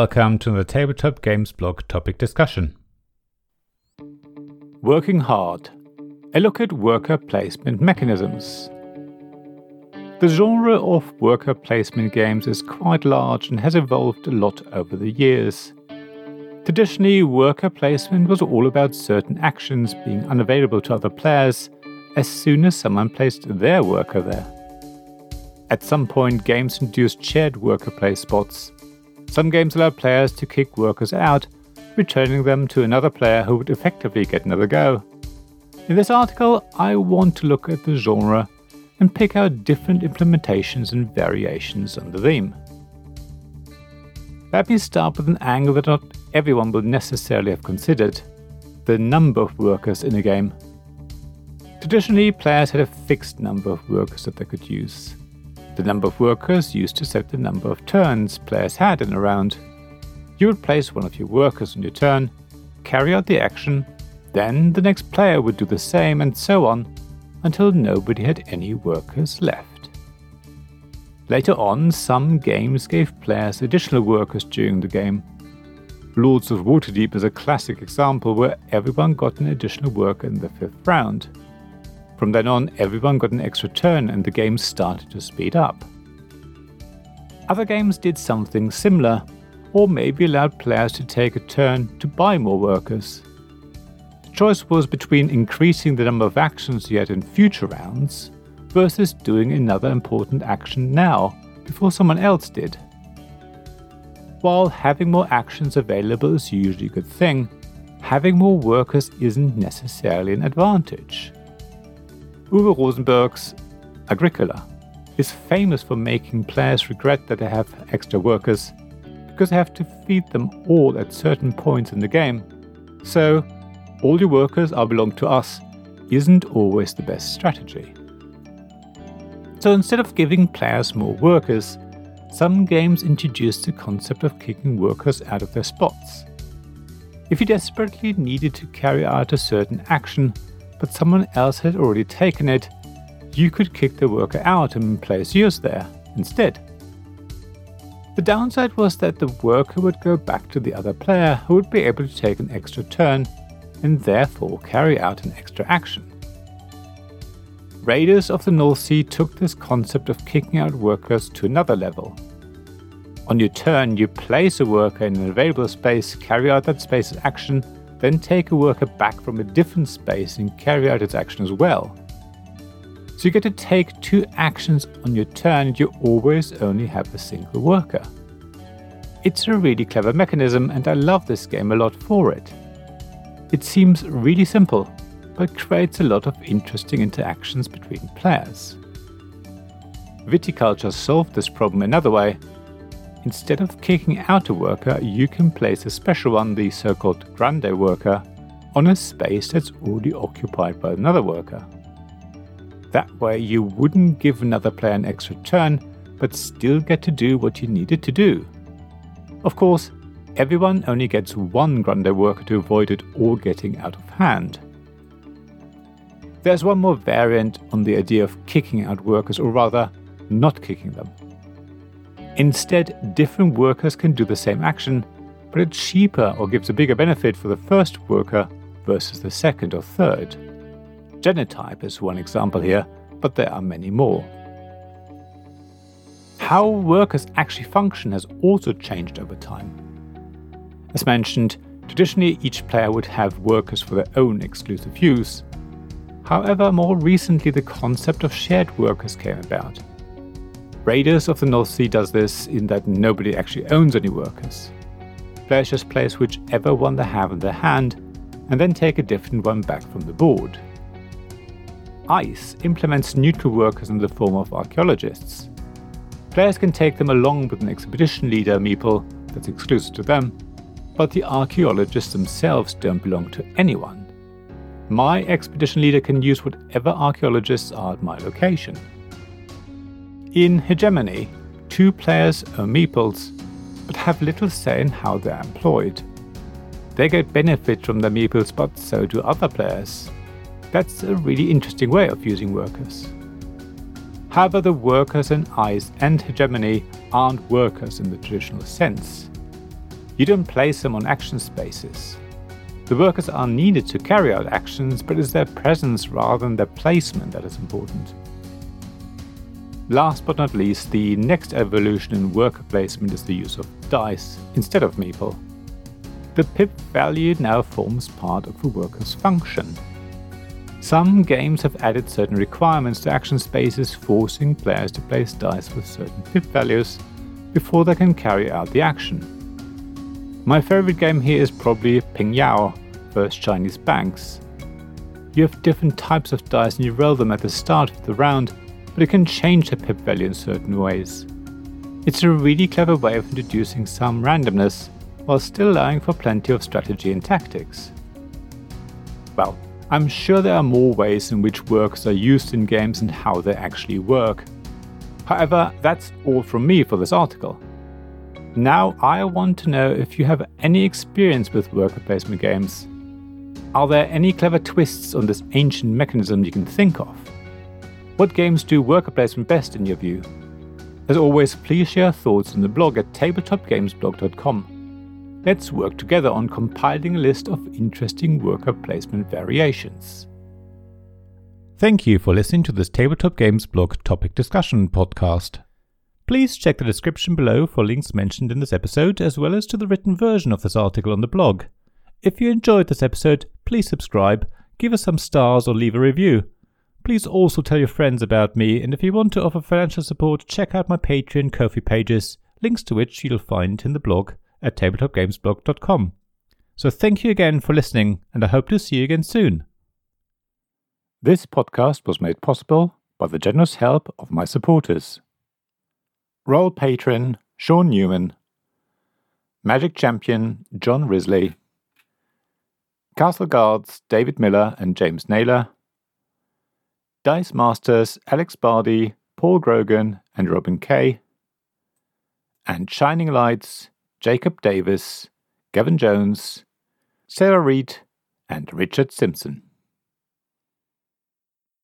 welcome to the Tabletop Games blog topic discussion. Working Hard A look at worker placement mechanisms. The genre of worker placement games is quite large and has evolved a lot over the years. Traditionally, worker placement was all about certain actions being unavailable to other players as soon as someone placed their worker there. At some point, games introduced shared worker play spots. Some games allow players to kick workers out, returning them to another player who would effectively get another go. In this article, I want to look at the genre and pick out different implementations and variations on the theme. Let me start with an angle that not everyone will necessarily have considered the number of workers in a game. Traditionally, players had a fixed number of workers that they could use. The number of workers used to set the number of turns players had in a round. You would place one of your workers on your turn, carry out the action, then the next player would do the same, and so on until nobody had any workers left. Later on, some games gave players additional workers during the game. Lords of Waterdeep is a classic example where everyone got an additional worker in the fifth round. From then on, everyone got an extra turn and the game started to speed up. Other games did something similar, or maybe allowed players to take a turn to buy more workers The choice was between increasing the number of actions you had in future rounds versus doing another important action now before someone else did. While having more actions available is usually a good thing, having more workers isn't necessarily an advantage. Uwe Rosenberg's Agricola is famous for making players regret that they have extra workers because they have to feed them all at certain points in the game. So, all your workers are belong to us isn't always the best strategy. So instead of giving players more workers, some games introduced the concept of kicking workers out of their spots. If you desperately needed to carry out a certain action, but someone else had already taken it, you could kick the worker out and place yours there instead. The downside was that the worker would go back to the other player who would be able to take an extra turn and therefore carry out an extra action. Raiders of the North Sea took this concept of kicking out workers to another level. On your turn, you place a worker in an available space, carry out that space's action, then take a worker back from a different space and carry out its action as well. So you get to take two actions on your turn and you always only have a single worker. It's a really clever mechanism and I love this game a lot for it. It seems really simple, but creates a lot of interesting interactions between players. Viticulture solved this problem another way. Instead of kicking out a worker, you can place a special one, the so called grande worker, on a space that's already occupied by another worker. That way, you wouldn't give another player an extra turn, but still get to do what you needed to do. Of course, everyone only gets one Grande worker to avoid it all getting out of hand. There's one more variant on the idea of kicking out workers, or rather, not kicking them. Instead, different workers can do the same action, but it's cheaper or gives a bigger benefit for the first worker versus the second or third. Genotype is one example here, but there are many more. How workers actually function has also changed over time. As mentioned, traditionally each player would have workers for their own exclusive use. However, more recently the concept of shared workers came about. Raiders of the North Sea does this in that nobody actually owns any workers. Players just place whichever one they have in their hand and then take a different one back from the board. ICE implements neutral workers in the form of archaeologists. Players can take them along with an expedition leader meeple that's exclusive to them but the archaeologists themselves don't belong to anyone. My expedition leader can use whatever archaeologists are at my location. In Hegemony, two players are meeples, but have little say in how they're employed. They get benefit from the meeples, but so do other players. That's a really interesting way of using workers. However, the workers in ICE and Hegemony aren't workers in the traditional sense. You don't place them on action spaces. The workers are needed to carry out actions, but it's their presence rather than their placement that is important. Last but not least, the next evolution in worker placement is the use of dice instead of meeple. The pip value now forms part of the worker's function. Some games have added certain requirements to action spaces, forcing players to place dice with certain pip values before they can carry out the action. My favorite game here is probably Pingyao vs Chinese Banks. You have different types of dice and you roll them at the start of the round, but it can change the pip value in certain ways. It's a really clever way of introducing some randomness while still allowing for plenty of strategy and tactics. Well, I'm sure there are more ways in which works are used in games and how they actually work. However, that's all from me for this article. Now I want to know if you have any experience with worker placement games. Are there any clever twists on this ancient mechanism you can think of? What games do worker placement best in your view? As always, please share thoughts in the blog at tabletopgamesblog.com. Let's work together on compiling a list of interesting worker placement variations. Thank you for listening to this Tabletop Games blog topic discussion podcast. Please check the description below for links mentioned in this episode, as well as to the written version of this article on the blog. If you enjoyed this episode, please subscribe, give us some stars, or leave a review. Please also tell your friends about me, and if you want to offer financial support, check out my Patreon Ko-fi pages, links to which you'll find in the blog at tabletopgamesblog.com. So thank you again for listening, and I hope to see you again soon. This podcast was made possible by the generous help of my supporters. Royal Patron Sean Newman, Magic Champion John Risley, Castle Guards David Miller and James Naylor, Dice Masters Alex Bardi, Paul Grogan and Robin Kay, and Shining Lights Jacob Davis, Gavin Jones, Sarah Reed, and Richard Simpson.